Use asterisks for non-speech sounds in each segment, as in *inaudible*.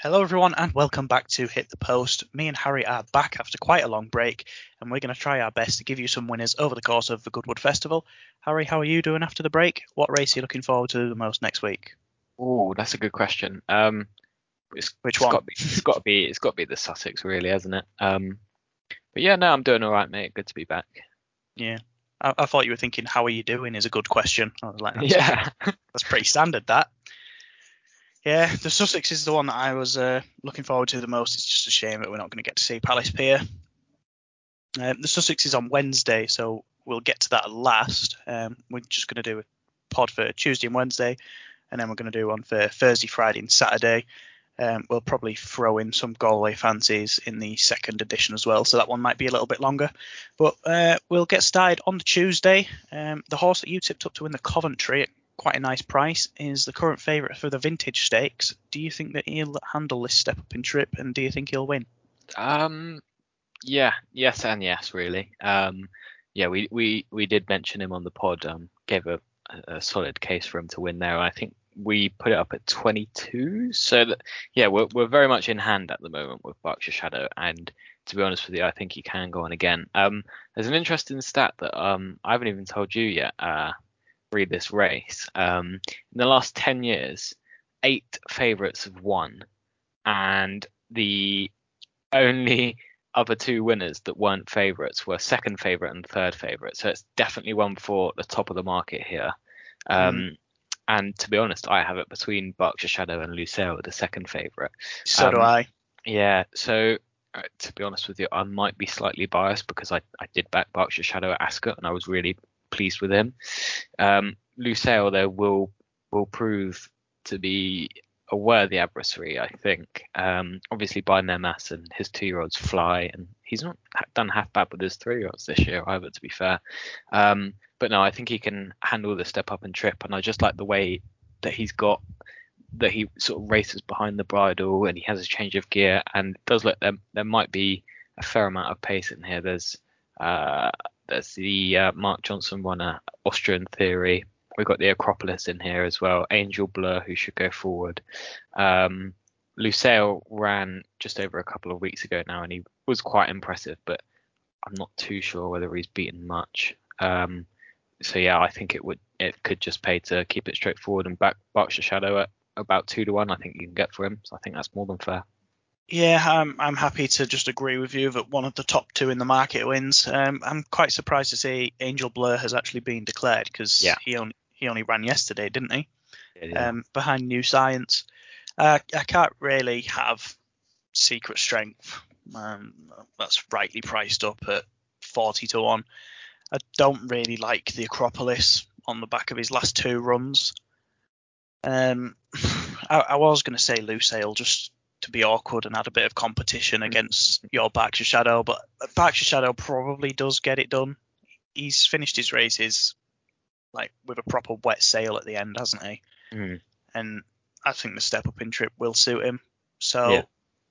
Hello, everyone, and welcome back to Hit the Post. Me and Harry are back after quite a long break, and we're going to try our best to give you some winners over the course of the Goodwood Festival. Harry, how are you doing after the break? What race are you looking forward to the most next week? Oh, that's a good question. Um, it's, Which it's one? Got be, it's got to be. It's got to be the Sussex, really, hasn't it? Um, but yeah, no, I'm doing all right, mate. Good to be back. Yeah. I, I thought you were thinking, how are you doing is a good question. I was like, that's, Yeah. that's pretty standard, that. Yeah, the Sussex is the one that I was uh, looking forward to the most. It's just a shame that we're not going to get to see Palace Pier. Um, the Sussex is on Wednesday, so we'll get to that last. Um, we're just going to do a pod for Tuesday and Wednesday, and then we're going to do one for Thursday, Friday, and Saturday. Um, we'll probably throw in some Galway fancies in the second edition as well, so that one might be a little bit longer. But uh, we'll get started on the Tuesday. Um, the horse that you tipped up to win the Coventry at quite a nice price is the current favourite for the Vintage Stakes. Do you think that he'll handle this step up in trip, and do you think he'll win? Um, yeah, yes and yes, really. Um, yeah, we we we did mention him on the pod. Um, gave a, a solid case for him to win there. I think we put it up at 22. So that yeah, we're we're very much in hand at the moment with Berkshire Shadow, and to be honest with you, I think he can go on again. Um, there's an interesting stat that um I haven't even told you yet. Uh, read this race. Um, in the last 10 years, eight favourites have won, and the only other two winners that weren't favourites were second favourite and third favourite. So it's definitely one for the top of the market here. Um, And to be honest, I have it between Berkshire Shadow and Lusail, the second favourite. So do Um, I. Yeah, so uh, to be honest with you, I might be slightly biased because I, I did back Berkshire Shadow at Ascot and I was really pleased with him. Um, though, will will prove to be a worthy adversary, I think. Um, obviously, by Mehmas and his two year olds fly, and he's not done half bad with his three year olds this year either, to be fair. Um, but no, I think he can handle the step up and trip, and I just like the way that he's got that he sort of races behind the bridle and he has a change of gear and does look there there might be a fair amount of pace in here. There's uh there's the uh, Mark Johnston one, runner Austrian Theory. We've got the Acropolis in here as well. Angel Bleu who should go forward. Um, Lusail ran just over a couple of weeks ago now and he was quite impressive, but I'm not too sure whether he's beaten much. Um, so yeah, I think it would it could just pay to keep it straightforward and back Berkshire Shadow at about two to one. I think you can get for him. So I think that's more than fair. Yeah, I'm I'm happy to just agree with you that one of the top two in the market wins. Um, I'm quite surprised to see Angel Bleu has actually been declared because Yeah. he only he only ran yesterday, didn't he? Yeah, Um, behind New Science, uh, I can't really have Secret Strength. Um, that's rightly priced up at forty to one. I don't really like the Acropolis on the back of his last two runs. Um, *sighs* I, I was going to say Lusail just to be awkward and add a bit of competition against your Berkshire Shadow, but Berkshire Shadow probably does get it done. He's finished his races like with a proper wet sail at the end, hasn't he? Mm. And I think the step up in trip will suit him. So, Yeah.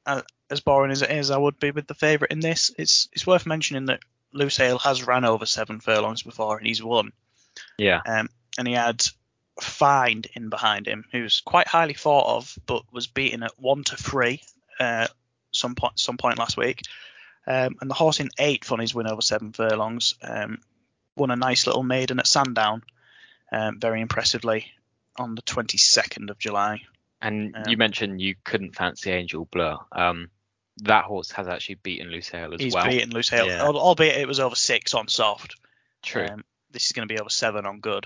uh, as boring as it is, I would be with the favourite in this. It's it's worth mentioning that Lusail has ran over seven furlongs before and he's won. yeah, Um, and he had Find in behind him, who's quite highly thought of, but was beaten at one to three uh, some point some point last week. Um, and the horse in eighth on his win over seven furlongs um, won a nice little maiden at Sandown, um, very impressively on the 22nd of July. And Um, you mentioned you couldn't fancy Angel Bleu. Um, that horse has actually beaten Lusail as He's well. beaten Lusail, Yeah. albeit it was over six on soft. True. Um, this is going to be over seven on good.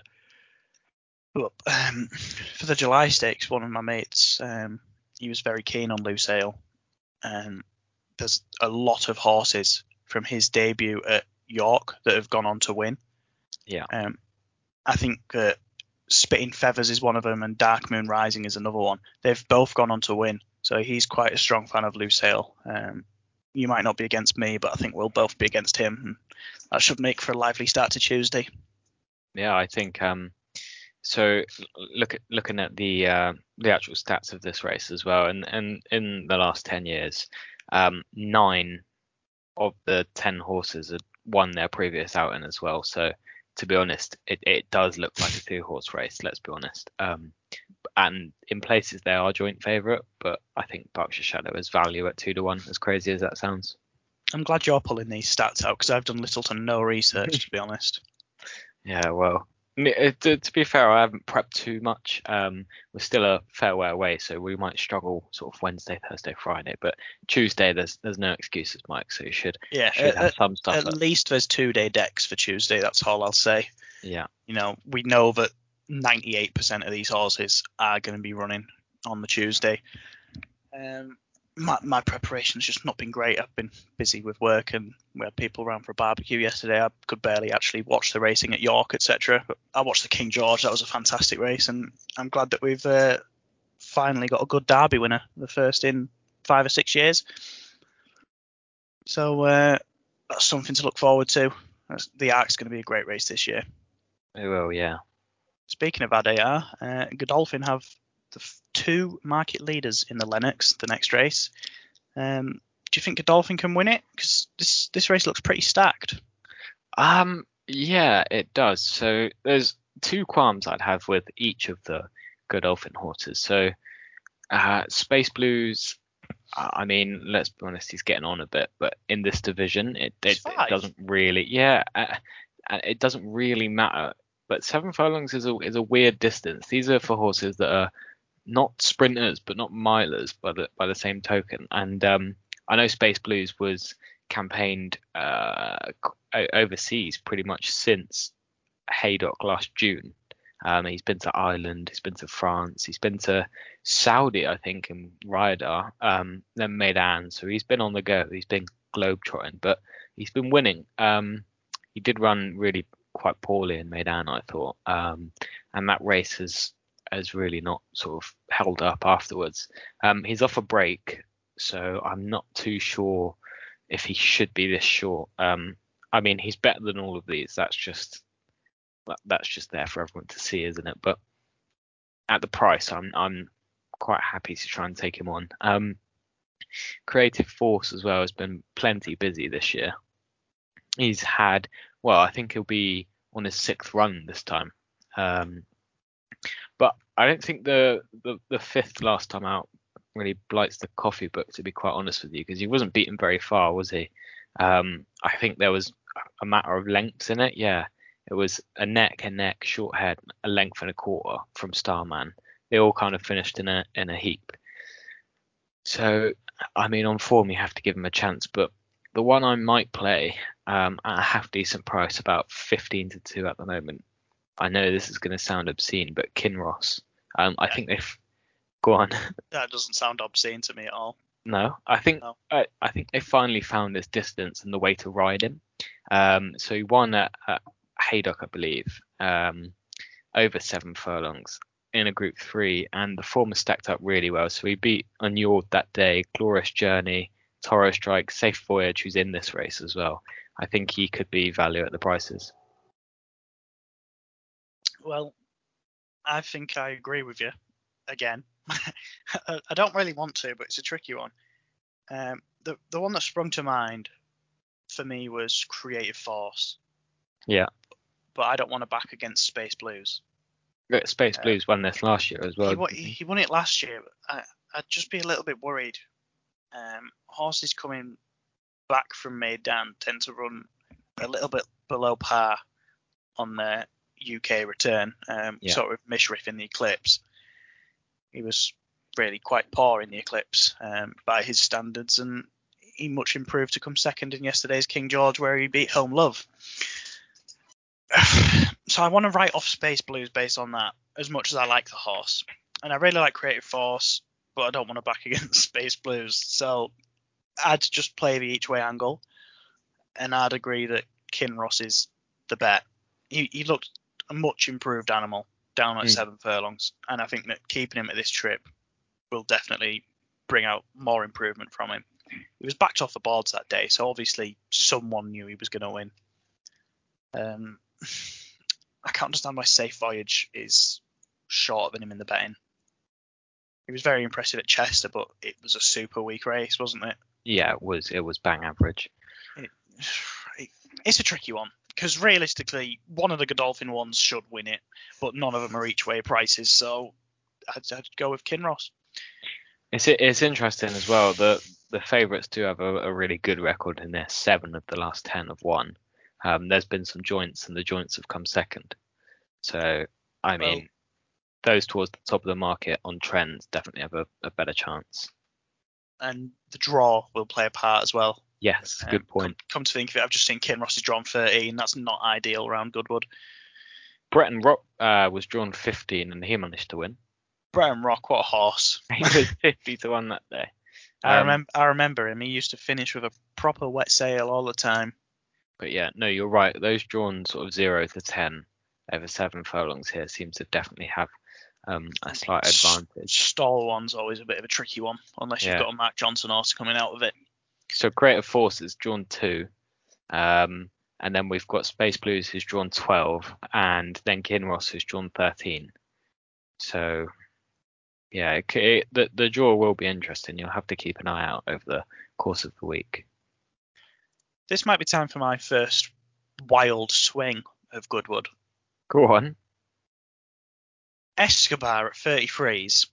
But um, for the July stakes, one of my mates, um, he was very keen on Lusail. Um, there's a lot of horses from his debut at York that have gone on to win. Yeah. Um, I think that Spitting Feathers is one of them, and Dark Moon Rising is another one. They've both gone on to win, so he's quite a strong fan of Lusail. Um, you might not be against me, but I think we'll both be against him. That should make for a lively start to Tuesday. Yeah, I think um so look at looking at the uh, the actual stats of this race as well and and in the last 10 years um 9 of the 10 horses had won their previous outing as well so to be honest it, it does look like a two horse race let's be honest um and in places they are joint favourite, but I think Berkshire Shadow is value at two to one. As crazy as that sounds. I'm glad you're pulling these stats out because I've done little to no research to be honest. *laughs* Yeah, well, to, to, be fair, I haven't prepped too much. Um, we're still a fair way away, so we might struggle sort of Wednesday, Thursday, Friday. But Tuesday, there's there's no excuses, Mike. So you should yeah should have some stuff. At least there's two day decks for Tuesday. That's all I'll say. Yeah. You know, we know that 98% of these horses are going to be running on the Tuesday. Um, my, my preparation's just not been great. I've been busy with work and we had people around for a barbecue yesterday. I could barely actually watch the racing at York, etc. I watched the King George. That was a fantastic race, and I'm glad that we've uh, finally got a good Derby winner, the first in five or six years. So uh, that's something to look forward to. The Arc's going to be a great race this year. It will, yeah. Speaking of Adayar, uh, Godolphin have the two market leaders in the Lennox the next race. Um, do you think Godolphin can win it? Because this this race looks pretty stacked. Um, yeah, it does. So there's two qualms I'd have with each of the Godolphin horses. So uh, Space Blues. I mean, let's be honest, he's getting on a bit, but in this division, it, it, it doesn't really, yeah, uh, uh, it doesn't really matter. But seven furlongs is a is a weird distance. These are for horses that are not sprinters but not milers by the by the same token. And um, I know Space Blues was campaigned uh, overseas pretty much since Haydock last June. Um, he's been to Ireland, he's been to France, he's been to Saudi, I think, in Riyadh, um, then Meydan. So he's been on the go. He's been globetrotting, but he's been winning. Um, he did run really quite poorly in Meydan, I thought, um, and that race has has really not sort of held up afterwards. Um, he's off a break, so I'm not too sure if he should be this short. Um, I mean, he's better than all of these. That's just that's just there for everyone to see, isn't it? But at the price, I'm I'm quite happy to try and take him on. Um, Creative Force as well has been plenty busy this year. He's had well, I think he'll be on his sixth run this time. Um, I don't think the, the, the fifth last time out really blights the coffee book, to be quite honest with you, because he wasn't beaten very far, was he? Um, I think there was a matter of lengths in it. Yeah, it was a neck, a neck, short head, a length and a quarter from Starman. They all kind of finished in a in a heap. So, I mean, on form you have to give him a chance, but the one I might play um, at a half decent price, about 15 to 2 at the moment, I know this is going to sound obscene, but Kinross. Um, I think they've *laughs* go on. *laughs* That doesn't sound obscene to me at all. No, I think no. I, I think they finally found this distance and the way to ride him. Um, so he won at, at Haydock, I believe, um, over seven furlongs in a Group Three, and the form has stacked up really well. So he beat Unyord that day, Glorious Journey, Toro Strike, Safe Voyage, who's in this race as well. I think he could be value at the prices. Well, I think I agree with you. Again, *laughs* I don't really want to, but it's a tricky one. Um, the the one that sprung to mind for me was Creative Force. Yeah. But I don't want to back against Space Blues. Space uh, Blues won this last year as well. He won, he won it last year. I, would just be a little bit worried. Um, horses coming back from Meydan tend to run a little bit below par on their UK return, um, yeah. sort of Mishriff in the Eclipse. He was really quite poor in the Eclipse um, by his standards, and he much improved to come second in yesterday's King George, where he beat Home Love. *sighs* so I want to write off Space Blues based on that, as much as I like the horse, and I really like Creative Force, but I don't want to back *laughs* against Space Blues. So I'd just play the each way angle, and I'd agree that Kinross is the bet. He, he looked a much improved animal down at mm. seven furlongs, and I think that keeping him at this trip will definitely bring out more improvement from him. He was backed off the boards that day, so obviously someone knew he was going to win. Um, *sighs* I can't understand why Safe Voyage is shorter than him in the betting. He was very impressive at Chester, but it was a super weak race, wasn't it? Yeah, it was. It was bang average. It, *sighs* it, it's a tricky one because realistically, one of the Godolphin ones should win it, but none of them are each way prices. So I'd, I'd go with Kinross. It's it's interesting as well. that the favourites do have a, a, really good record in there. Seven of the last ten have won. Um, there's been some joints, and the joints have come second. So I mean, well, those towards the top of the market on trends definitely have a, a better chance. And the draw will play a part as well. Yes, good um, point. Come, come, to think of it, I've just seen Kinross is drawn 13. That's not ideal around Goodwood. Breton Rock uh, was drawn 15 and he managed to win. Breton Rock, what a horse! *laughs* he was 50 to one that day. I um, remember, I remember him. He used to finish with a proper wet sail all the time. But yeah, no, you're right. Those drawn sort of zero to ten over seven furlongs here seems to definitely have um, a slight advantage. Stall one's always a bit of a tricky one, unless you've got a Mark Johnston horse coming out of it. So Creative Forces drawn two, um, and then we've got Space Blues who's drawn 12, and then Kinross who's drawn 13. So yeah, it, it, the the draw will be interesting. You'll have to keep an eye out over the course of the week. This might be time for my first wild swing of Goodwood. Go on. Escobar at 33s.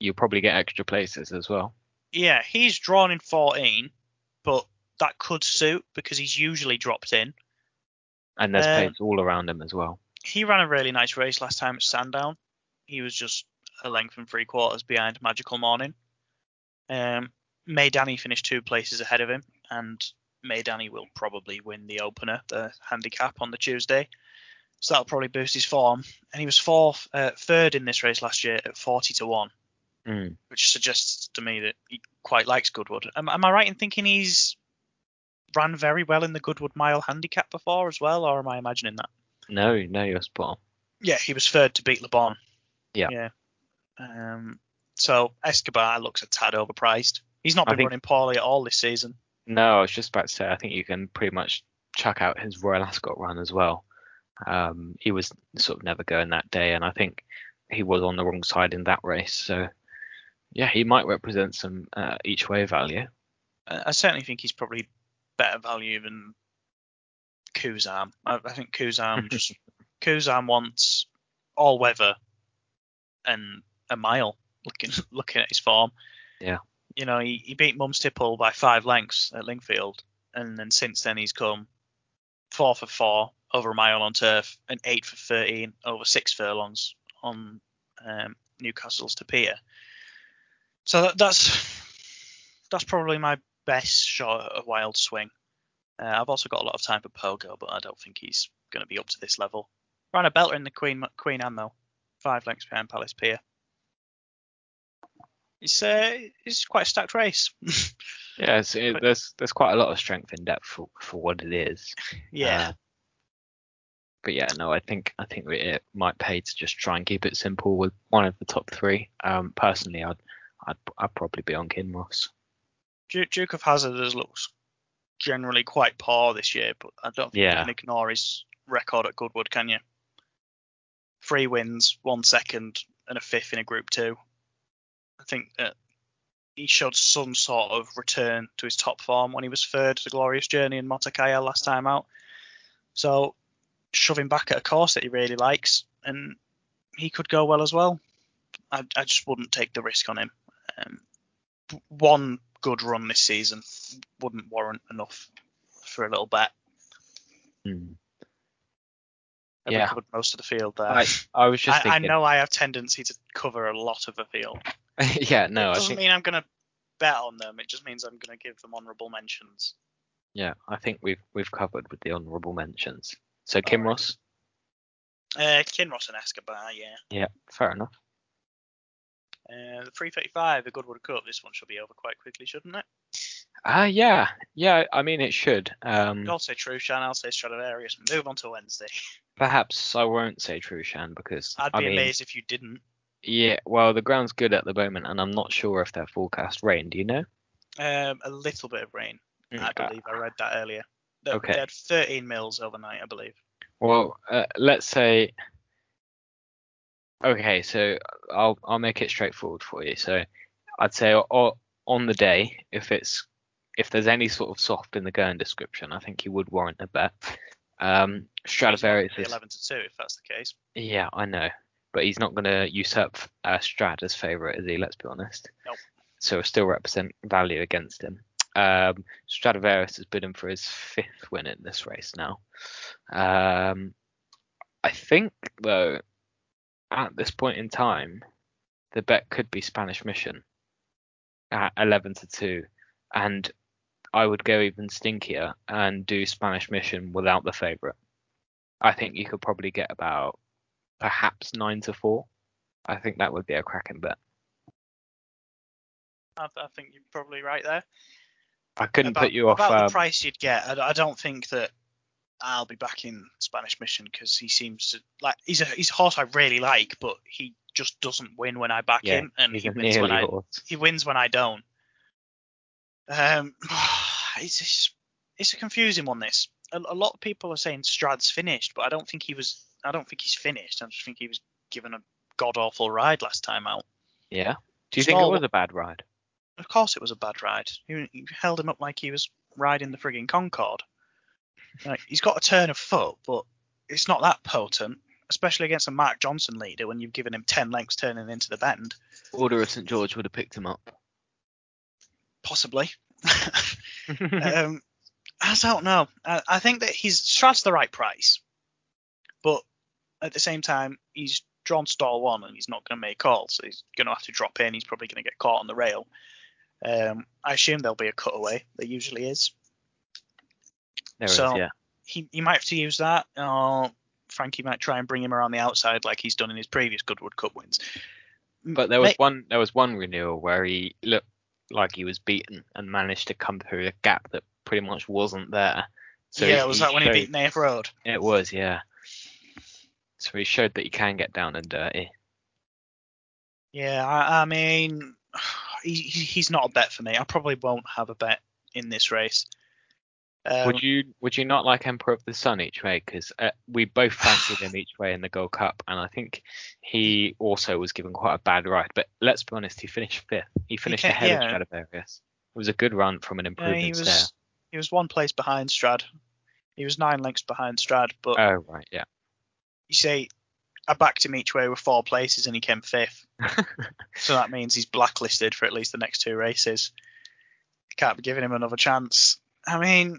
You'll probably get extra places as well. Yeah, he's drawn in 14, but that could suit because he's usually dropped in. And there's um, pace all around him as well. He ran a really nice race last time at Sandown. He was just a length and three quarters behind Magical Morning. Um, Maydanny finished two places ahead of him, and Maydanny will probably win the opener, the handicap on the Tuesday. So that'll probably boost his form. And he was fourth, uh, third in this race last year at 40 to one, mm. which suggests to me that he quite likes Goodwood. Am, am I right in thinking he's ran very well in the Goodwood Mile handicap before as well, or am I imagining that? No, no, you're spot on. Yeah, he was third to Beat Le Bon. Yeah. Yeah. Um, so Escobar looks a tad overpriced. He's not been think, running poorly at all this season. No, I was just about to say I think you can pretty much chuck out his Royal Ascot run as well. Um, he was sort of never going that day, and I think he was on the wrong side in that race. So yeah, he might represent some uh, each way value. I certainly think he's probably better value than Kuzam. I, I think Kuzam *laughs* just Kuzam wants all weather and a mile. Looking *laughs* looking at his form. Yeah. You know, he, he beat Mumstipple by five lengths at Lingfield, and then since then he's come four for four over a mile on turf and eight for thirteen over six furlongs on um, Newcastle's Tapeta. So that, that's that's probably my best shot at a wild swing. Uh, I've also got a lot of time for Pogo, but I don't think he's going to be up to this level. Ran a belter in the Queen Queen Anne though, five lengths behind Palace Pier it's uh, it's quite a stacked race. *laughs* yeah, it, there's there's quite a lot of strength in depth for, for what it is. *laughs* Yeah. Uh, but yeah, no, I think I think it might pay to just try and keep it simple with one of the top three. Um, personally, I'd I'd, I'd probably be on Kinross. Duke, Duke of Hazzard looks generally quite poor this year, but I don't think yeah. you can ignore his record at Goodwood, can you? Three wins, one second, and a fifth in a Group Two. I think that he showed some sort of return to his top form when he was third the Glorious Journey in Motakaya last time out. So shoving back at a course that he really likes, and he could go well as well. I, I just wouldn't take the risk on him. Um, one good run this season wouldn't warrant enough for a little bet. Mm yeah. covered most of the field there. I, I was just I, thinking... I know I have tendency to cover a lot of the field. *laughs* yeah, no, it doesn't think... mean I'm going to bet on them. It just means I'm going to give them honourable mentions. Yeah, I think we've we've covered with the honourable mentions. So Kinross. Uh, Kinross and Escobar, yeah. Yeah, fair enough. Uh, the 335, the Goodwood Cup. This one should be over quite quickly, shouldn't it? Ah, uh, yeah, yeah. I mean, it should. Um, I'll say Trueshan. I'll say Stradivarius. Move on to Wednesday. Perhaps I won't say Trueshan because I'd be I mean, amazed if you didn't. Yeah, well, the ground's good at the moment, and I'm not sure if they're forecast rain. Do you know? Um, a little bit of rain. Mm, I believe I read that earlier. They, okay. They had 13 mils overnight, I believe. Well, uh, let's say. Okay, so I'll I'll make it straightforward for you. So I'd say on the day, if it's if there's any sort of soft in the going description, I think he would warrant a bet. Um, Stradivarius is 11 to 2 if that's the case. Yeah, I know. but he's not going to usurp uh, Strad as favourite, is he? Let's be honest. Nope. So still represent value against him. Um, Stradivarius has bid him for his fifth win in this race now. Um, I think though, at this point in time, the bet could be Spanish Mission at 11 to 2, and I would go even stinkier and do Spanish Mission without the favourite. I think you could probably get about perhaps 9 to 4. I think that would be a cracking bet. I, I think you're probably right there. I couldn't about, put you off. about Um, the price you'd get. I, I don't think that I'll be back in Spanish Mission because he seems to like he's a he's a horse I really like, but he just doesn't win when I back yeah, him, and he wins when nearly I horse. he wins when I don't. Um, *sighs* it's just, it's a confusing one. This a, a lot of people are saying Strad's finished, but I don't think he was. I don't think he's finished. I just think he was given a god awful ride last time out. Yeah. Do you think it was a bad ride? Of course, it was a bad ride. You, you held him up like he was riding the frigging Concorde. Like, he's got a turn of foot, but it's not that potent, especially against a Mark Johnston leader when you've given him 10 lengths turning into the bend. Order of St George would have picked him up. Possibly. *laughs* um, I don't know. I, I think that he's Strad's the right price, but at the same time, he's drawn stall one and he's not going to make calls, so he's going to have to drop in. He's probably going to get caught on the rail. Um, I assume there'll be a cutaway. There usually is. There is, So- yeah. He, he might have to use that, or Frankie might try and bring him around the outside like he's done in his previous Goodwood Cup wins. But there was one there was one renewal where he looked like he was beaten and managed to come through a gap that pretty much wasn't there. So yeah, was that when he beat Nath Road? It was, yeah. So he showed that he can get down and dirty. Yeah, I, I mean, *sighs* he- he's not a bet for me. I probably won't have a bet in this race. Um, would you would you not like Emperor of the Sun each way? Because uh, we both fancied him *sighs* each way in the Gold Cup, and I think he also was given quite a bad ride. But let's be honest, he finished fifth. He finished ca- ahead yeah. of Stradivarius. It was a good run from an yeah, he was he was one place behind Strad. He was nine lengths behind Strad, but Oh right, yeah. you say I backed him each way with four places and he came fifth. *laughs* So that means he's blacklisted for at least the next two races. Can't be giving him another chance. I mean,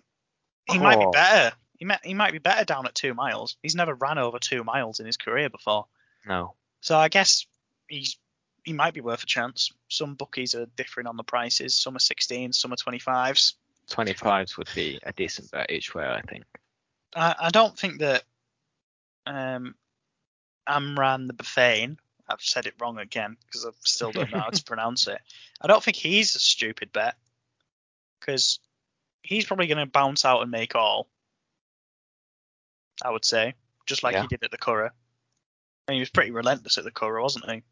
he might be Oh. better. He might he might be better down at two miles. He's never ran over two miles in his career before. no. So I guess he's he might be worth a chance. Some bookies are differing on the prices. Some are 16s, some are 25s. 25s would be a decent bet each way, I think. I, I don't think that um, Amran the Buffane, I've said it wrong again because I still don't know how to *laughs* pronounce it. I don't think he's a stupid bet because he's probably going to bounce out and make all. I would say, just like Yeah. he did at the Curragh. And he was pretty relentless at the Curragh, wasn't he?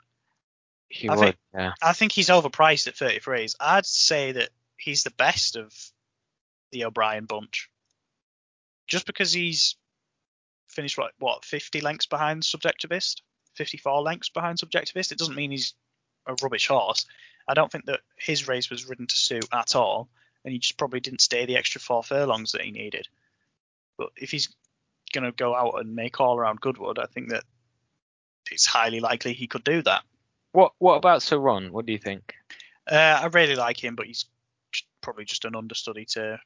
He I would, think- yeah. I think he's overpriced at 33s. I'd say that he's the best of the O'Brien bunch. Just because he's finished like what 50 lengths behind Subjectivist, 54 lengths behind Subjectivist. It doesn't mean he's a rubbish horse. I don't think that his race was ridden to suit at all, and he just probably didn't stay the extra four furlongs that he needed. But if he's going to go out and make all around Goodwood, I think that it's highly likely he could do that. What what about Sir Ron? What do you think? Uh, I really like him, but he's probably just an understudy to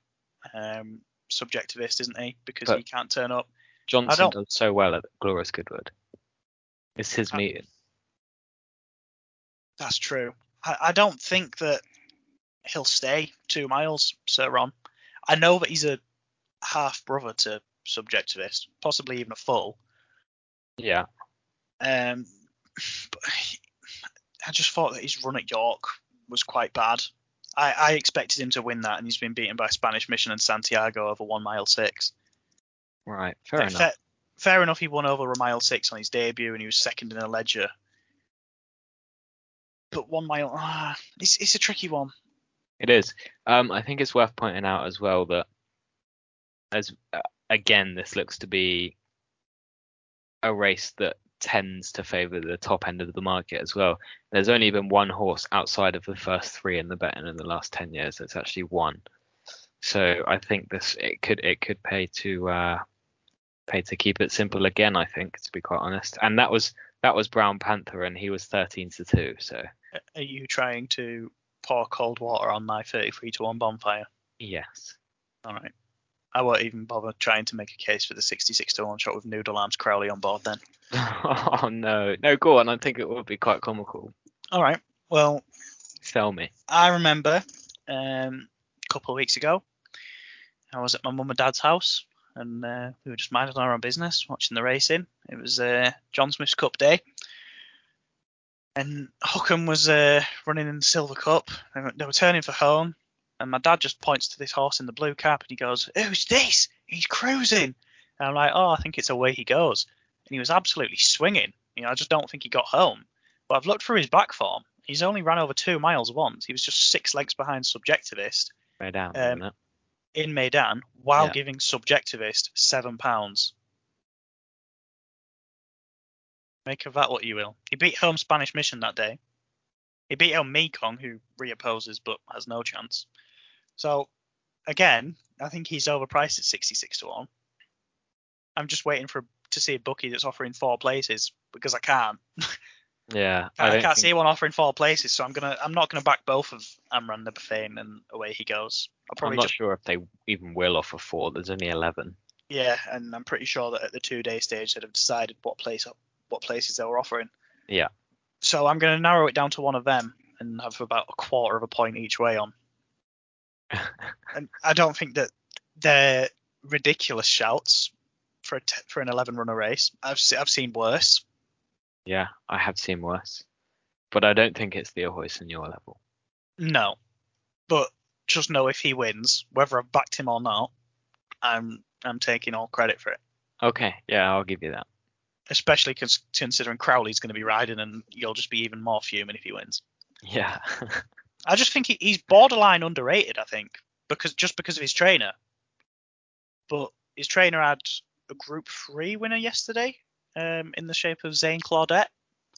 um, subjectivist, isn't he? Because But- he can't turn up. Johnston does so well at Glorious Goodwood. It's his I- meeting. That's true. I, I don't think that he'll stay two miles, Sir Ron. I know that he's a half brother to subjectivist, possibly even a full. Yeah. Um, but he- I just thought that his run at York was quite bad. I, I expected him to win that, and he's been beaten by Spanish Mission and Santiago over one mile six. Right. Fair enough. fair, fair enough, he won over a mile six on his debut, and he was second in a ledger. But one mile, ah, it's, it's a tricky one. It is. Um, I think it's worth pointing out as well that, as uh, again, this looks to be a race that tends to favour the top end of the market as well. There's only been one horse outside of the first three in the betting in the last ten years. It's actually one. So I think this it could it could pay to uh, pay to keep it simple again. I think to be quite honest, and that was That was Brown Panther, and he was 13 to two. So Are you trying to pour cold water on my 33 to one bonfire? yes. All right. I won't even bother trying to make a case for the 66 to one shot with Noodle Arms Crowley on board then. *laughs* oh no, no, go on. I think it would be quite comical. All right. Well, Sell me. I remember um, a couple of weeks ago, I was at my mum and dad's house, and uh, we were just minding our own business, watching the racing. It was uh, John Smith's Cup day, and Hookham was uh, running in the Silver Cup. They were, they were turning for home, and my dad just points to this horse in the blue cap, and he goes, "Who's this? He's cruising." And I'm like, "Oh, I think it's away he goes." And he was absolutely swinging. You know, I just don't think he got home. But I've looked through his back form. He's only ran over two miles once. He was just six lengths behind Subjectivist down, Um, in Meydan while Yeah. giving Subjectivist seven pounds. Make of that what you will. He beat Home Spanish Mission that day. He beat home Mekong, who reopposes but has no chance. So, again, I think he's overpriced at 66 to 1. I'm just waiting for to see a bookie that's offering four places because I can't. *laughs* Yeah. I, don't can't think- see one offering four places, so I'm gonna I'm not gonna back both of Amran Nebafane and away he goes. I'll I'm probably not just sure if they even will offer four. There's only 11. Yeah, and I'm pretty sure that at the two day stage they'd have decided what place what places they were offering. Yeah. So I'm going to narrow it down to one of them and have about a quarter of a point each way on. *laughs* and I don't think that they're ridiculous shouts for a t- for an 11 runner race. I've se- I've seen worse. Yeah, I have seen worse. But I don't think it's the Ahoy Senor level. No, but just know if he wins, whether I've backed him or not, I'm I'm taking all credit for it. Okay, yeah, I'll give you that. Especially cons- considering Crowley's going to be riding, and you'll just be even more fuming if he wins. Yeah. *laughs* I just think he, he's borderline underrated. I think because just because of his trainer, but his trainer had a Group Three winner yesterday, um, in the shape of Zane Claudette.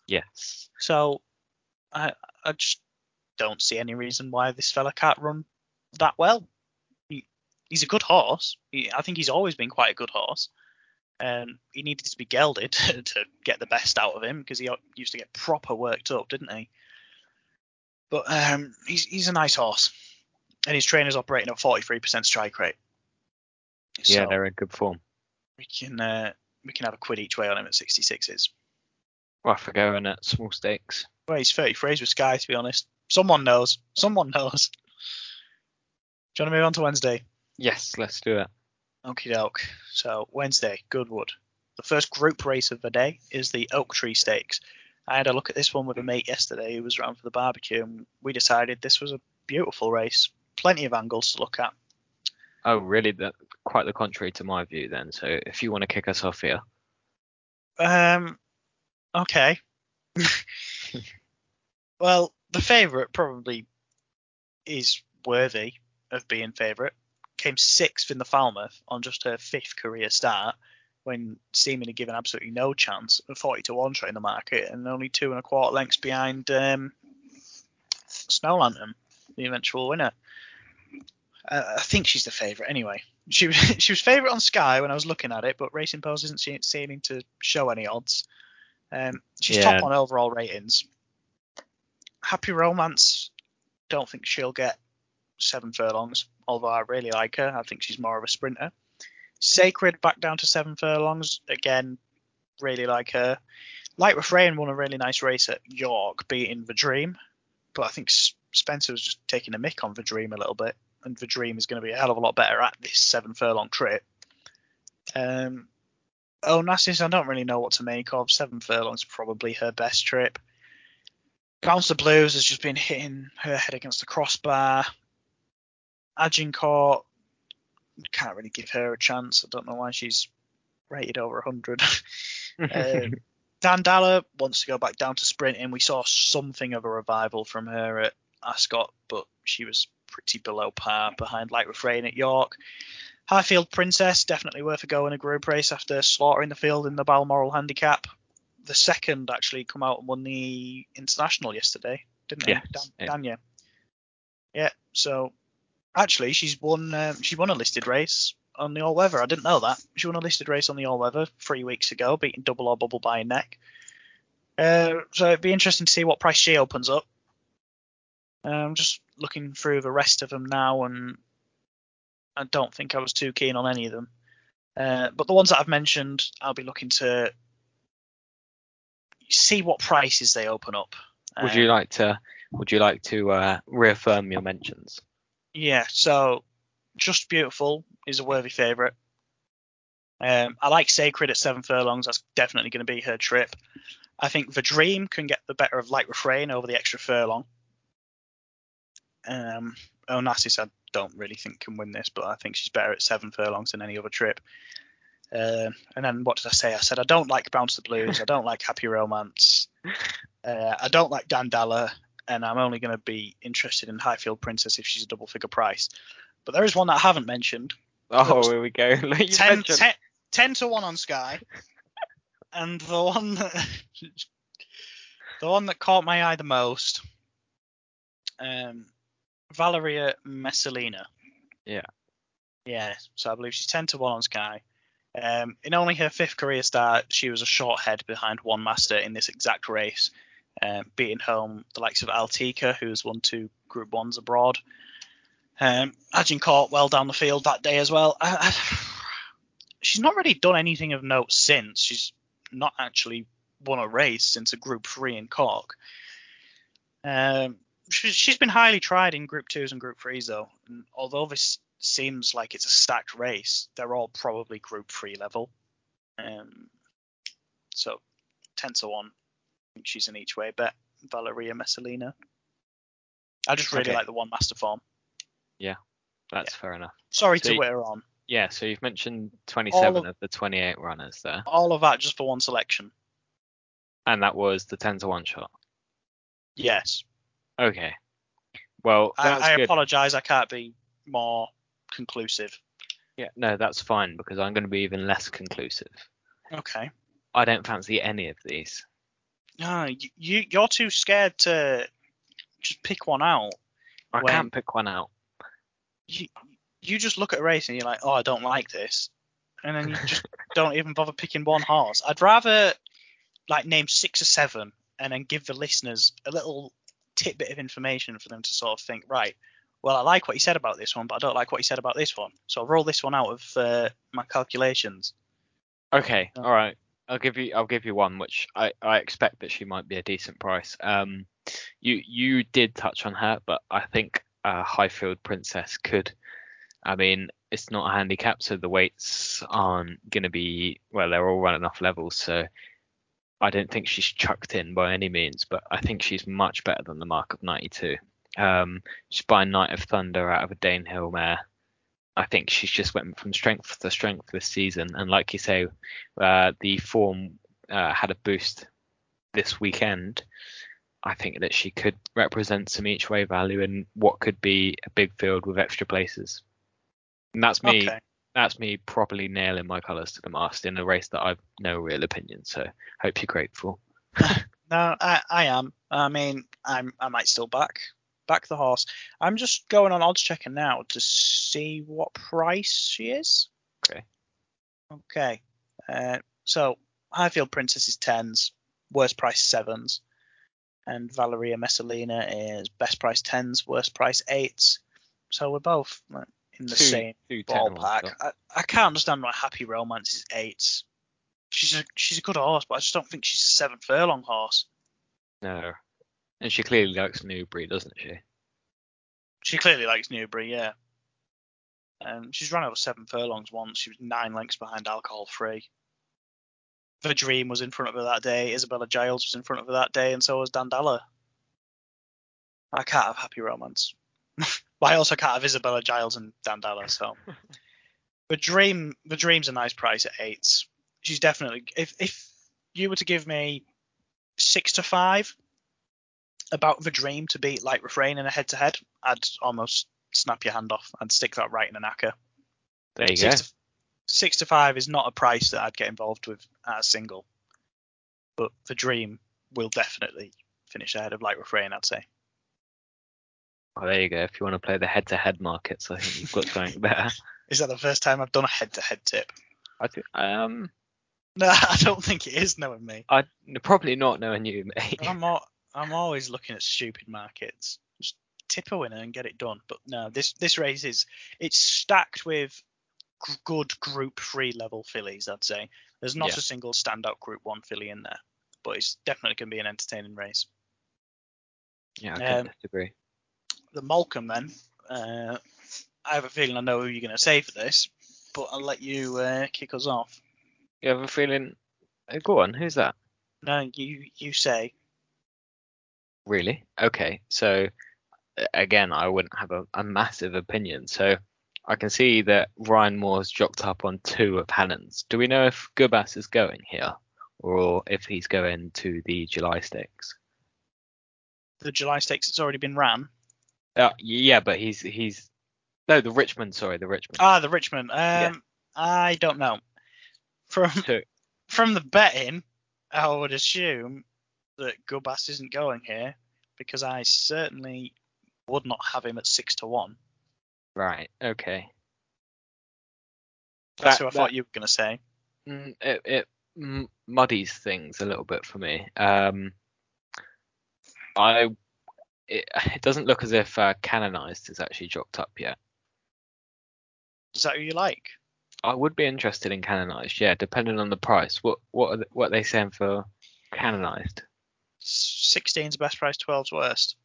yes. So I I just don't see any reason why this fella can't run that well. He, he's a good horse. He, I think he's always been quite a good horse. Um, he needed to be gelded *laughs* to get the best out of him because he used to get proper worked up, didn't he? But um, he's he's a nice horse, and his trainer's operating at 43% strike rate. Yeah, they're in good form. we can uh, we can have a quid each way on him at 66s. Well, for going at small stakes. Well, he's 33s with Sky, to be honest. Someone knows. Someone knows. Do you want to move on to Wednesday? Yes, let's do it. Okie doke. So, Wednesday, Goodwood. The first group race of the day is the Oak Tree Stakes. I had a look at this one with a mate yesterday who was around for the barbecue, and we decided this was a beautiful race. Plenty of angles to look at. Oh, really? That quite the contrary to my view then. So if you want to kick us off here. Um, okay. *laughs* well, the favourite probably is worthy of being favourite. Came sixth in the Falmouth on just her fifth career start, when seemingly given absolutely no chance. A 40 to 1 shot in the market, and only two and a quarter lengths behind um, Snow Lantern, the eventual winner. Uh, I think she's the favourite anyway. She was *laughs* she was favourite on Sky when I was looking at it, but Racing Post isn't seeming to show any odds. Um, she's Yeah. top on overall ratings. Happy Romance, don't think she'll get seven furlongs, although I really like her. I think she's more of a sprinter. Sacred back down to seven furlongs, again, really like her. Light Refrain won a really nice race at York, beating the Dream, but I think Spencer was just taking a mick on the Dream a little bit, and the Dream is going to be a hell of a lot better at this seven furlong trip. Um, Onassis, I don't really know what to make of. Seven furlongs probably her best trip. Bounce the Blues has just been hitting her head against the crossbar. Agincourt can't really give her a chance. I don't know why she's rated over 100. *laughs* um, Dandalla wants to go back down to sprinting. We saw something of a revival from her at Ascot, but she was pretty below par behind Light Refrain at York. Highfield Princess, definitely worth a go in a group race after slaughtering the field in the Balmoral Handicap. The second actually come out and won the international yesterday, didn't Yes, he? yeah. Dan, Danya. Yeah, so actually she's won um, she won a listed race on the all weather. I didn't know that. She won a listed race on the all weather three weeks ago, beating double or bubble by a neck. Uh, so it'd be interesting to see what price she opens up. I'm just looking through the rest of them now, and I don't think I was too keen on any of them. Uh, but the ones that I've mentioned, I'll be looking to see what prices they open up. Would you Um, like to? Would you like to uh, reaffirm your mentions? Yeah, so Just Beautiful is a worthy favourite. Um, I like Sacred at seven furlongs. That's definitely going to be her trip. I think The Dream can get the better of Light Refrain over the extra furlong. Um, Onassis, I don't really think can win this, but I think she's better at seven furlongs than any other trip. Uh, and then what did I say? I said I don't like Bounce the Blues. I don't like Happy Romance. *laughs* Uh, I don't like Dandalla, and I'm only going to be interested in Highfield Princess if she's a double figure price. But there is one that I haven't mentioned. Oh, here we go. *laughs* Like 10, mentioned- 10 10 to 1 on Sky. *laughs* and the one that *laughs* the one that caught my eye the most, um, Valeria Messalina. Yeah. Yeah, so I believe she's 10 to 1 on Sky. Um, in only her fifth career start, she was a short head behind one master in this exact race, um, beating home the likes of Altica, who's won two Group 1s abroad. Um, Agincourt well down the field that day as well. She's not really done anything of note since. She's not actually won a race since a Group 3 in Cork. Um, she, she's been highly tried in Group 2s and Group 3s, though. And although this seems like it's a stacked race, they're all probably Group 3 level. Um, so 10 to 1. Think she's in each way bet. Valeria Messalina. I just really Okay. like the one master form. Yeah, that's fair enough. Sorry So to you- whitter on. Yeah, so you've mentioned 27 of- of the 28 runners there, All of that just for one selection. and that was the 10 to 1 shot. Yes. Okay. Well, I, I apologise. I can't be more conclusive. Yeah, no, that's fine because I'm going to be even less conclusive. Okay. I don't fancy any of these. No, you, you you're too scared to just pick one out. I When- can't pick one out. You you just look at a race and you're like, oh, I don't like this, and then you just *laughs* don't even bother picking one horse. I'd rather like name six or seven and then give the listeners a little tidbit of information for them to sort of think, right. Well, I like what he said about this one, but I don't like what he said about this one. So I'll roll this one out of uh, my calculations. Okay, all right. I'll give you I'll give you one which I, I expect that she might be a decent price. Um you you did touch on her, but I think uh Highfield Princess could I mean, it's not a handicap, so the weights aren't gonna be well, they're all running off levels, so I don't think she's chucked in by any means, but I think she's much better than the mark of 92. Um, she's by Night of Thunder out of a Danehill mare. I think she's just went from strength to strength this season, and like you say, uh, the form uh, had a boost this weekend. I think that she could represent some each way value in what could be a big field with extra places. And that's me. Okay. That's me properly nailing my colours to the mast in a race that I've no real opinion. So hope you're grateful. *laughs* No, I, I am. I mean, I'm I might still back back the horse. I'm just going on odds checker now to see what price she is. Okay. Okay. Uh, so Highfield Princess is tens, worst price sevens, and Valeria Messalina is best price tens, worst price eights. So we're both in the Two- same two ballpark. I, I can't understand why Happy Romance is eights. She's a she's a good horse, but I just don't think she's a seven furlong horse. No. And she clearly likes Newbury, doesn't she? She clearly likes Newbury, yeah. Um, she's run over seven furlongs once. She was nine lengths behind alcohol free. The Dream was in front of her that day. Isabella Giles was in front of her that day, and so was Dandalla. I can't have Happy Romance. *laughs* but I also can't have Isabella Giles and Dandalla, so. *laughs* the Dream, the Dream's a nice price at eights. She's definitely. If if you were to give me six to five about the Dream to beat Light Refrain in a head to head, I'd almost snap your hand off. I'd stick that right in an acca. There you go. Six to, six to five is not a price that I'd get involved with at a single, but the Dream will definitely finish ahead of Light Refrain. I'd say. Well, there you go. If you want to play the head-to-head markets, I think you've got something better. *laughs* Is that the first time I've done a head to head tip? I think, um, *laughs* No, I don't think it is knowing me. I probably not knowing you, mate. I'm al- I'm always looking at stupid markets. Just tip a winner and get it done. But no, this this race is it's stacked with g- good Group Three level fillies. I'd say there's not Yeah. a single standout Group One filly in there, but it's definitely going to be an entertaining race. Yeah, I couldn't Um, disagree. The Molecomb then. Uh, I have a feeling I know who you're going to say for this, but I'll let you uh, kick us off. You have a feeling? uh, Go on. Who's that? No, you you say. Really? Okay. So again, I wouldn't have a, a massive opinion. So I can see that Ryan Moore's jocked up on two of Hannon's. Do we know if Gubas is going here, or if he's going to the July Stakes? The July Stakes has already been ran. Uh, yeah, but he's he's no the Richmond. Sorry, the Richmond. Ah, the Richmond. Um, I don't know. From So from the betting, I would assume that Gubas isn't going here because I certainly would not have him at six to one. right. Okay. That's That- who I that- thought you were going to say. Mm, it, it muddies things a little bit for me. Um, I it, *laughs* it doesn't look as if uh, Canonized is actually dropped up yet. Is that who you like? I would be interested in Canonized, yeah, depending on the price. What what are the, what are they saying for Canonized? 16's best price, 12's worst.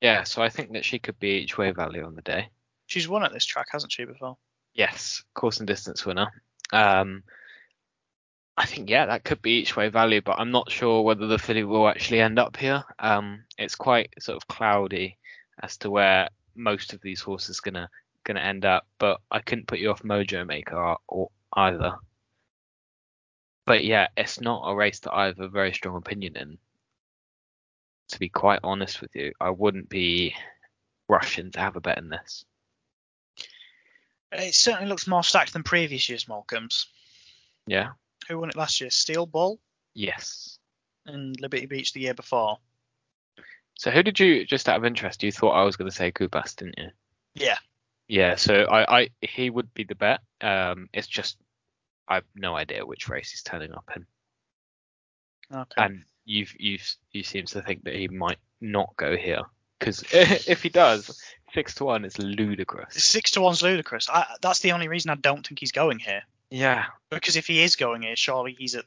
Yeah, so I think that she could be each way value on the day. She's won at this track, hasn't she, before? Yes, course and distance winner. Um, I think yeah, that could be each way value, but I'm not sure whether the filly will actually end up here. Um, it's quite sort of cloudy as to where most of these horses gonna gonna end up, but I couldn't put you off Mojo Maker or, or either. But yeah, it's not a race that I have a very strong opinion in. To be quite honest with you, I wouldn't be rushing to have a bet in this. It certainly looks more stacked than previous year's Molecombs. Yeah. Who won it last year? Steel Bull Yes. and Liberty Beach the year before. So who did you just out of interest? You thought I was going to say Gubas, didn't you? Yeah. Yeah. So I, I he would be the bet. Um, it's just I have no idea which race he's turning up in, Okay. and you've you've you seem to think that he might not go here because *laughs* if he does, six to one is ludicrous. Six to one's ludicrous. I, that's the only reason I don't think he's going here. Yeah. Because if he is going here, surely he's at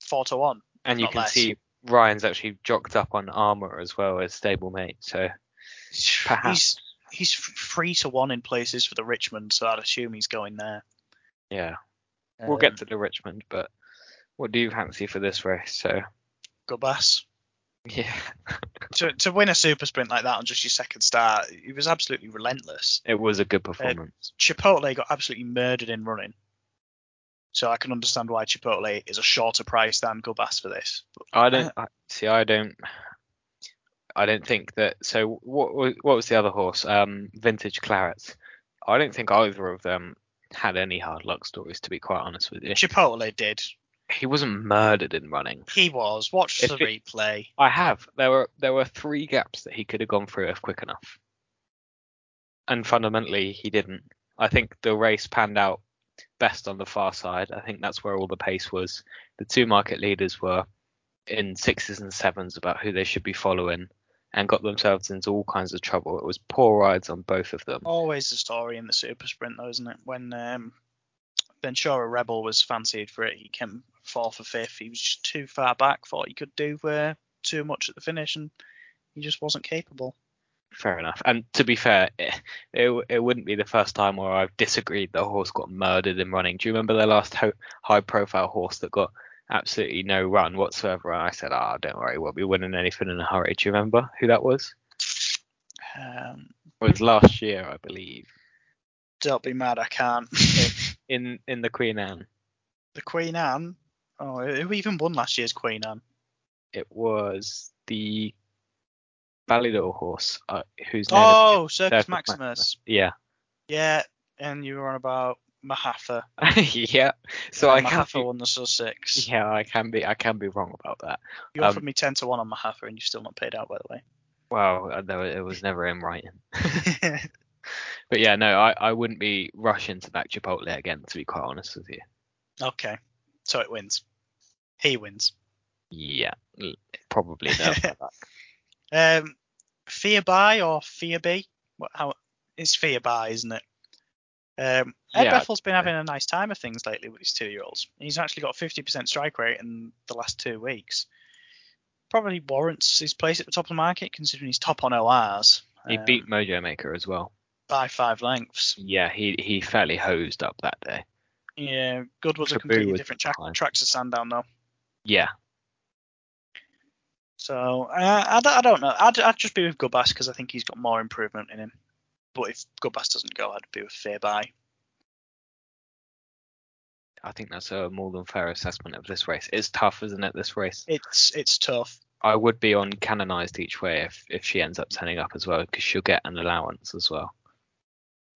four to one. And you Not can less. see Ryan's actually jocked up on armor as well as stablemate. So *sighs* Perhaps. He's he's f- three to one in places for the Richmond, so I'd assume he's going there. yeah, we'll get Um, to the Richmond, but what do you fancy for this race? So Gubas. yeah. *laughs* To to win a super sprint like that on just your second start, he was absolutely relentless. It was a good performance. Chipotle got absolutely murdered in running. So I can understand why Chipotle is a shorter price than Gubas for this. I don't I, see. I don't. I don't think that. So what? What was the other horse? Um, Vintage Clarets. I don't think either of them had any hard luck stories. To be quite honest with you, Chipotle did. He wasn't murdered in running. He was. Watch If the it- replay. I have. There were there were three gaps that he could have gone through if quick enough, and fundamentally he didn't. I think the race panned out best on the far side. I think that's where all the pace was. The two market leaders were in sixes and sevens about who they should be following, and got themselves into all kinds of trouble. It was poor rides on both of them. Always the story in the super sprint, though, isn't it? When um, Ventura Rebel was fancied for it, he came fourth or fifth. He was just too far back. Thought he could do uh, too much at the finish, and he just wasn't capable. Fair enough. And to be fair, it, it it wouldn't be the first time where I've disagreed the horse got murdered in running. Do you remember the last ho- high profile horse that got absolutely no run whatsoever? And I said, ah, don't worry, we'll be winning anything in a hurry. Do you remember who that was? Um, It was last year, I believe, don't be mad, I can't. *laughs* in in the Queen Anne. the Queen Anne. Oh, who even won last year's Queen Anne? It was the Ballydoyle horse, uh, whose name Oh, Circus Maximus. Maximus. yeah. Yeah, and you were on about Mohaather. *laughs* yeah. So I And can Mohaather be, won the Sussex. yeah, I can be I can be wrong about that. You Um, offered me ten to one on Mohaather, and you've still not paid out, by the way. Well, uh, it was never in writing. *laughs* But yeah, no, I, I wouldn't be rushing to back Chipotle again, to be quite honest with you. okay. so it wins. He wins. Yeah, probably no. *laughs* Um, Fear by or Fear B? What, how it's Fear by, isn't it? Um, Ed Yeah, Bethell's been having a nice time of things lately with his two-year-olds. He's actually got a 50% strike rate in the last two weeks. Probably warrants his place at the top of the market, considering he's top on ORs. he um, beat Mojo Maker as well. By five lengths. Yeah, he he fairly hosed up that day. Yeah, Good was a completely was different track, fine. track to Sandown though. Yeah, So uh, I, don't- I don't know. I'd, I'd just be with Gubas because I think he's got more improvement in him. But if Gubas doesn't go, I'd be with Fearby. I think that's a more than fair assessment of this race. It's tough, isn't it? This race. It's it's tough. I would be on canonized each way if if she ends up turning up as well, because she'll get an allowance as well.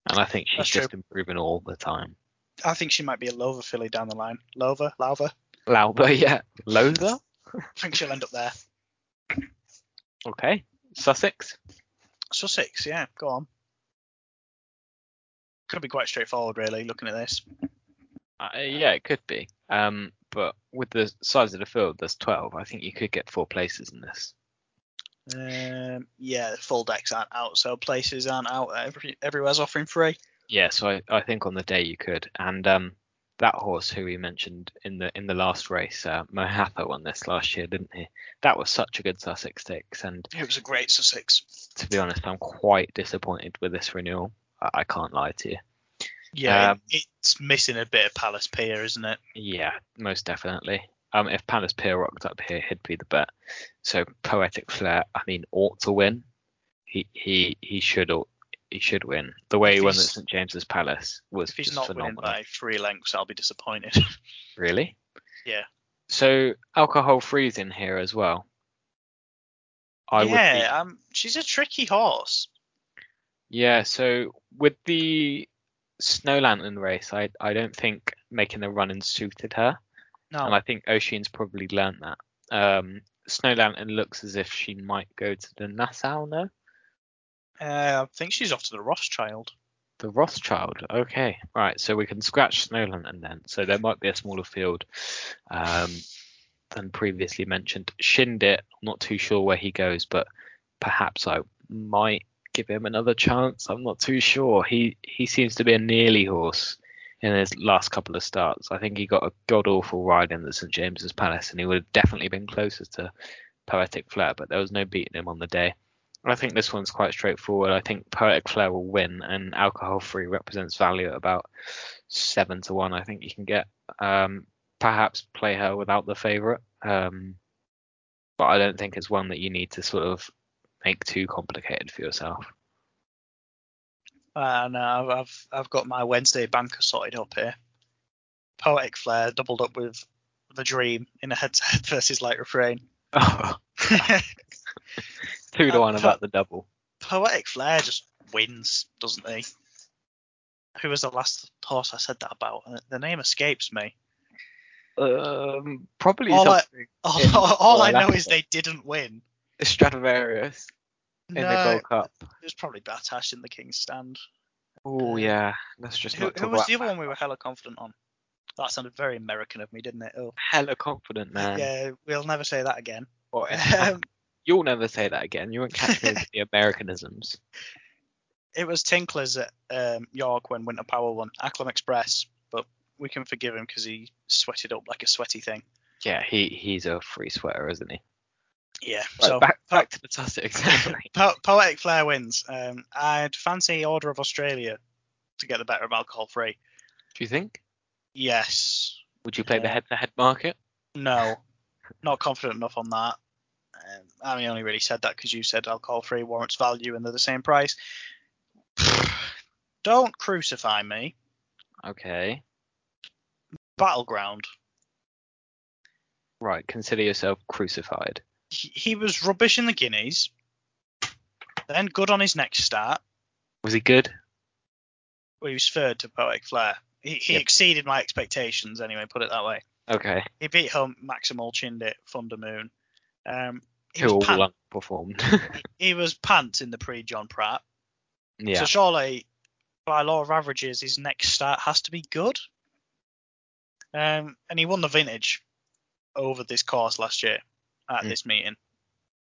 And I think she's That's just true. improving all the time. I think she might be a Lover filly down the line. Lover, Lauver. Lauber, *laughs* yeah. Lothar? I think she'll end up there. Okay. Sussex? Sussex, yeah, go on. Could be quite straightforward, really, looking at this. Uh, yeah, it could be. Um, but with the size of the field, there's 12. I think you could get four places in this. Um, yeah, full decks aren't out, so places aren't out. Every, everywhere's offering free. Yeah, so I, I think on the day you could. And um, that horse who we mentioned in the in the last race, uh, Mohaather won this last year, didn't he? That was such a good Sussex stakes. And It was a great Sussex. to be honest, I'm quite disappointed with this renewal. I, I can't lie to you. Yeah, Um, it's missing a bit of Palace Pier, isn't it? Yeah, most definitely. Um, if Palace Pier rocked up here, he'd be the bet. So poetic flare, I mean, ought to win. He he he should he should win. The way he won at St James's Palace was If he's not phenomenal. winning by three lengths, I'll be disappointed. *laughs* Really? Yeah. So alcohol free's in here as well. I would be, yeah, um, she's a tricky horse. yeah. So with the Snow Lantern race, I I don't think making the run in suited her. No, and I think Oisin's probably learnt that. Um, Snow Lantern looks as if she might go to the Nassau, no? uh, I think she's off to the Rothschild. The Rothschild. Okay, right. So we can scratch Snow Lantern then. So there might be a smaller field um, than previously mentioned. Chindit, I'm not too sure where he goes, but perhaps I might give him another chance. I'm not too sure. He he seems to be a nearly horse in his last couple of starts. I think he got a god awful ride in the St James's Palace, and he would have definitely been closer to Poetic Flare, but there was no beating him on the day. I think this one's quite straightforward. I think Poetic Flare will win, and alcohol free represents value at about seven to one. I think you can get. Um, perhaps play her without the favourite, um, but I don't think it's one that you need to sort of make too complicated for yourself. And uh, I've I've got my Wednesday banker sorted up here. Poetic Flare doubled up with the Dream in a head-to-head *laughs* versus light refrain. Two to one po- about the double. Poetic Flare just wins, doesn't he? Who was the last horse I said that about? Uh, The name escapes me. Um, probably All I- something *laughs* *laughs* All, all I know is they didn't win. Stradivarius in the No, Gold Cup. it was probably Battaash in the King's Stand. Oh yeah, let's just Who, who was the other one we were hella confident on? That sounded very American of me, didn't it? Oh, Hella confident man. yeah, we'll never say that again. Um, *laughs* *laughs* You'll never say that again. You won't catch me with the Americanisms. *laughs* it was Tinkler's at um, York when Winter Power won, Acklam Express, but we can forgive him because he sweated up like a sweaty thing. Yeah, he he's a free sweater, isn't he? Yeah, Right, so back back to the Sussex. *laughs* po- Poetic Flare wins. Um, I'd fancy Order of Australia to get the better of alcohol free. Do you think? Yes. Would you play the head-to-head market? No. Not confident enough on that. Um, I only really said that because you said alcohol free warrants value and they're the same price. *sighs* Don't crucify me. Okay. Battleground. Right. Consider yourself crucified. He, he was rubbish in the Guineas. Then good on his next start. Was he good? Well, he was third to Poetic Flare. He, he Yep. exceeded my expectations anyway, put it that way. Okay. He beat home Maximal Chindit, Thunder Moon. Um, he, Who was all pant- underperformed. *laughs* he was pants in the Prix Jean Prat. yeah. So surely, by law of averages, his next start has to be good. Um, and he won the vintage over this course last year at Mm. this meeting.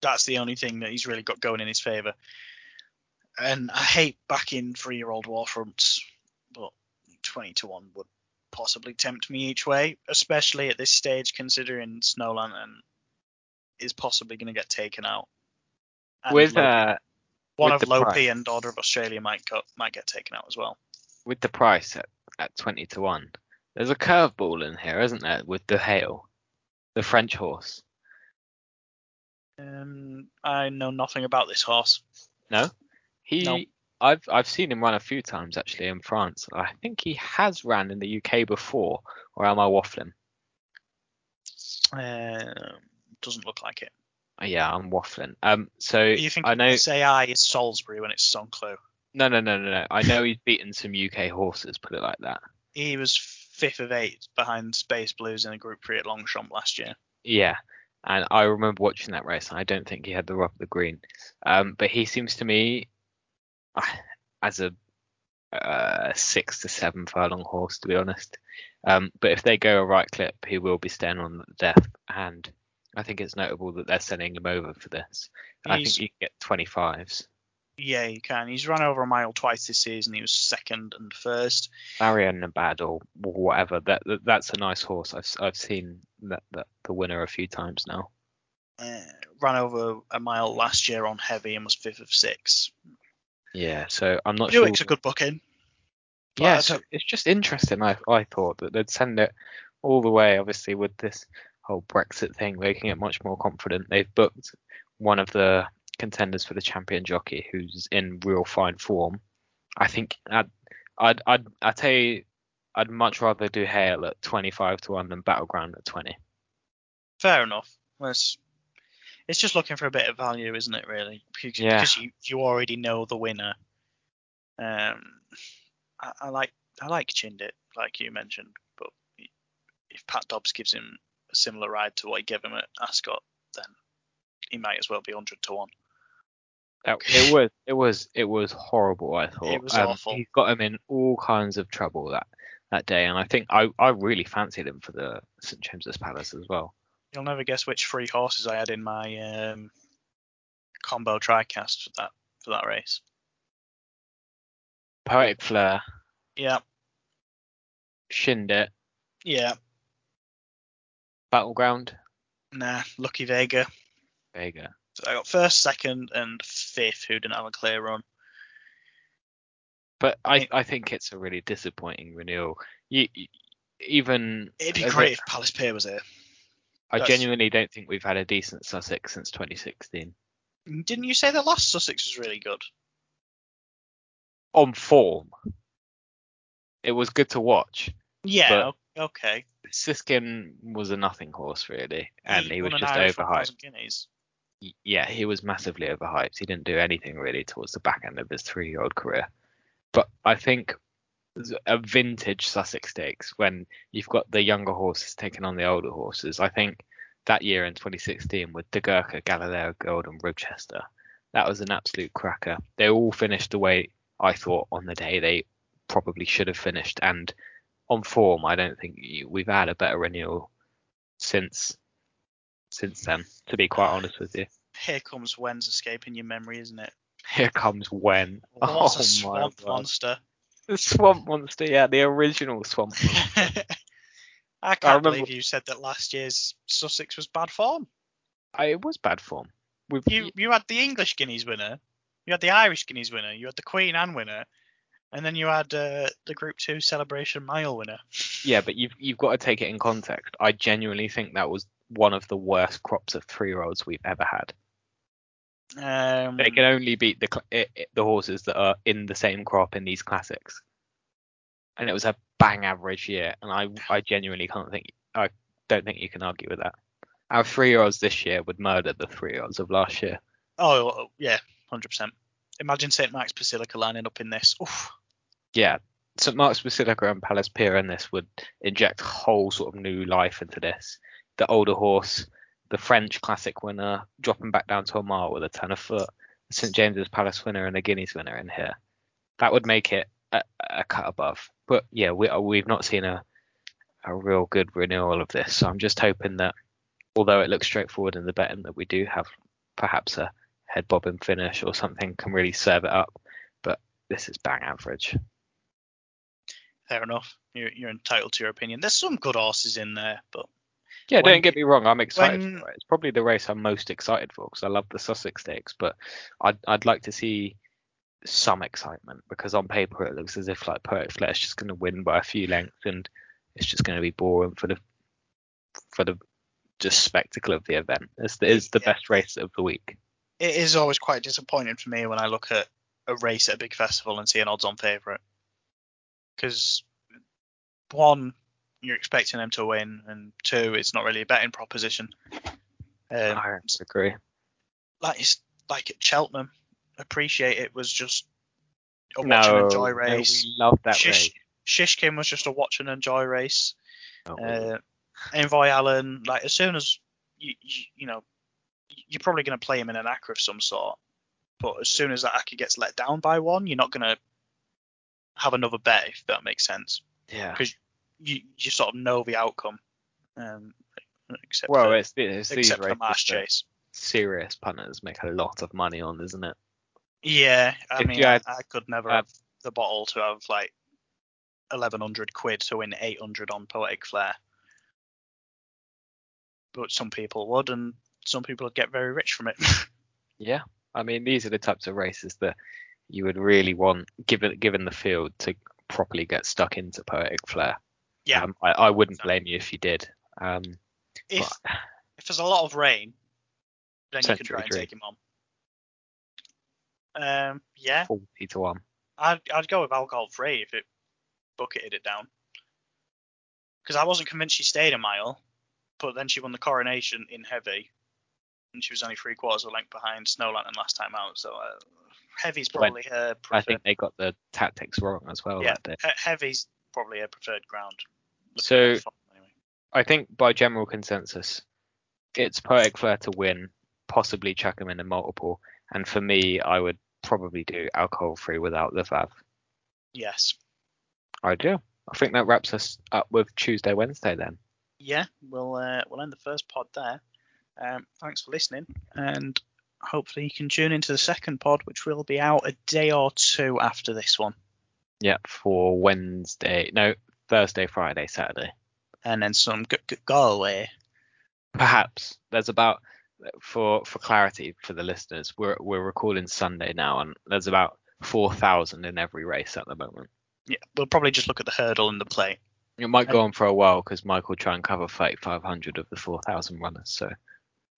That's the only thing that he's really got going in his favour. And I hate backing three-year-old Warfronts, but 20 to one would possibly tempt me each way, especially at this stage, considering Snow Lantern is possibly going to get taken out. And with Loki- uh one with of Lopi price. and Order of Australia might go, might get taken out as well. with the price at, at 20 to 1 there's a curveball in here isn't there with the hail the french horse Um, I know nothing about this horse. no he No. i've i've seen him run a few times actually in france i think he has ran in the uk before or am i waffling Um, doesn't look like it. Uh, yeah i'm waffling um so You think i know SAI is Salisbury when it's Saint-Cloud? no no no no no i know he's beaten some uk horses put it like that He was fifth of eight behind Space Blues in a Group Three at Longchamp last year. Yeah, and I remember watching that race, and I don't think he had the rub of the green. Um, but he seems to me ah, as a uh, six to seven furlong horse, to be honest. Um, but if they go a right clip, he will be staying on the death, and I think it's notable that they're sending him over for this. I think He's- you can get 25s. Yeah, you can. He's run over a mile twice this season. He was second and first. Marion Nabad or whatever. That, that that's a nice horse. I've I've seen that, that the winner a few times now. Uh, ran over a mile last year on heavy and was fifth of six. Yeah, so I'm not sure. Buick's a good booking. Yeah, so it's just interesting. I I thought that they'd send it all the way. Obviously, with this whole Brexit thing, making it much more confident. They've booked one of the contenders for the champion jockey, who's in real fine form. I think I'd I'd I'd, I'd tell you, I'd much rather do Hale at 25 to one than Battleground at 20. fair enough. It's, it's just looking for a bit of value, isn't it? Really, because, Yeah. because you you already know the winner. Um, I, I like I like Chindit, like you mentioned, but if Pat Dobbs gives him a similar ride to what he gave him at Ascot, then he might as well be hundred to one. *laughs* It was it was it was horrible. I thought It was um, awful. He got him in all kinds of trouble that that day, and I think I I really fancied him for the St James's Palace as well. You'll never guess which three horses I had in my um, combo tricast for that for that race. Poetic flare. Yeah, Chindit, yeah, Battleground, nah, Lucky Vega. Vega. So I got first, second, and fifth who didn't have a clear run. But I, I think it's a really disappointing renewal. You, you- even It'd be great a- if Palace Pier was here. I that's- genuinely don't think we've had a decent Sussex since 2016. Mm, didn't you say the last Sussex was really good? On form, it was good to watch. Yeah, okay. Siskin was a nothing horse really, and he, was won an just overhyped. 1000 Guineas. Y- Yeah, he was massively overhyped. He didn't do anything really towards the back end of his three-year-old career. But I think a vintage Sussex Stakes when you've got the younger horses taking on the older horses. I think that year in 2016 with The Gurkha, Galileo Gold, and Ribchester, that was an absolute cracker. They all finished the way I thought on the day they probably should have finished, and on form, I don't think we've had a better renewal since since then. To be quite honest with you, Here comes when's escaping your memory, isn't it? here comes when. What oh a swamp my monster. The Swamp Monster, yeah, the original Swamp. *laughs* I can't remember- believe you said that last year's Sussex was bad form. I, it was bad form. We've, You you had the English Guineas winner, you had the Irish Guineas winner, you had the Queen Anne winner, and then you had uh, the Group Two Celebration Mile winner. yeah, but you've you've got to take it in context. I genuinely think that was one of the worst crops of three-year-olds we've ever had. Um, They can only beat the cl- i i the horses that are in the same crop in these classics, and it was a bang average year. And I I genuinely can't think I don't think you can argue with that. Our three-year-olds this year would murder the three-year-olds of last year. oh oh, yeah, hundred percent. Imagine St Mark's Basilica lining up in this. Oof. yeah, St Mark's Basilica and Palace Pier in this would inject whole sort of new life into this. The older horse, the French classic winner, dropping back down to a mile with a ten a foot, St James's Palace winner and a Guineas winner in here. That would make it a, a cut above. But yeah, we uh, we've not seen a a real good renewal of this. So I'm just hoping that, although it looks straightforward in the betting, that we do have perhaps a head bobbing finish or something can really serve it up. But this is bang average. Fair enough. You're, you're entitled to your opinion. There's some good horses in there, but Yeah, When- don't get me wrong. I'm excited when- for it. It's probably the race I'm most excited for because I love the Sussex Stakes. But I'd I'd like to see some excitement because on paper it looks as if like Poetic Flare is just going to win by a few lengths and it's just going to be boring for the for the just spectacle of the event. It's the, it's the Yeah. best race of the week. it is always quite disappointing for me when I look at a race at a big festival and see an odds-on favourite. Because one, you're expecting them to win, and two, it's not really a betting proposition. Um, I agree. like it's like at Cheltenham, appreciate it was just a watch and No, enjoy no, race. we love that Shish, race. Shishkin was just a watch and enjoy race. Oh, Uh, Envoy Allen, like as soon as you you, you know you're probably going to play him in an acca of some sort, but as soon as that acca gets let down by one, you're not going to have another bet if that makes sense. yeah. You you sort of know the outcome. Um, except Well, for, it's, it's these except for the Marsh Chase. serious punters make a lot of money on, isn't it? Yeah, I If mean, you I, had- I could never had- have the bottle to have like 1100 quid to win 800 on Poetic Flare. But some people would, and some people would get very rich from it. *laughs* Yeah, I mean these are the types of races that you would really want, given given the field, to properly get stuck into poetic flare. Yeah, um, I, I wouldn't blame you if you did. Um, if but if there's a lot of rain, then you can try and take him on. Um, yeah, forty to one. I'd I'd go with alcohol free if it bucketed it down. Because I wasn't convinced she stayed a mile, but then she won the coronation in heavy, and she was only three quarters of a length behind Snow Lantern last time out. So uh, heavy's When- probably her I think they got the tactics wrong as well yeah, heavy's probably her preferred ground. So- at her form anyway. I think by general consensus, it's poetic flare to win, possibly chuck him in a multiple, and for me, I would probably do alcohol free without the Vav. yes, I do. I think that wraps us up with Tuesday, Wednesday then. yeah, we'll uh, we'll end the first pod there. Um, thanks for listening, and hopefully you can tune into the second pod, which will be out a day or two after this one, Yeah, for Wednesday, no, Thursday, Friday, Saturday. and then some g- g- Galway. Perhaps there's about for for clarity for the listeners, we're we're recording Sunday now, and there's about four thousand in every race at the moment. Yeah, we'll probably just look at the hurdle and the plate. It might go on for a while because Mike will try and cover 3,500 of the 4,000 runners. So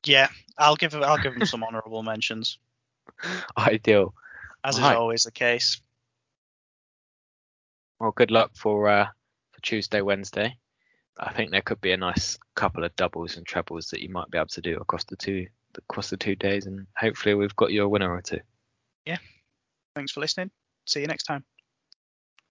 Yeah, I'll give I'll give them some *laughs* honourable mentions, ideal. as is Right. always the case. Well, good luck for uh, Tuesday, Wednesday. I think there could be a nice couple of doubles and trebles that you might be able to do across the two across the two days, and hopefully we've got you a winner or two. Yeah. Thanks for listening. See you next time.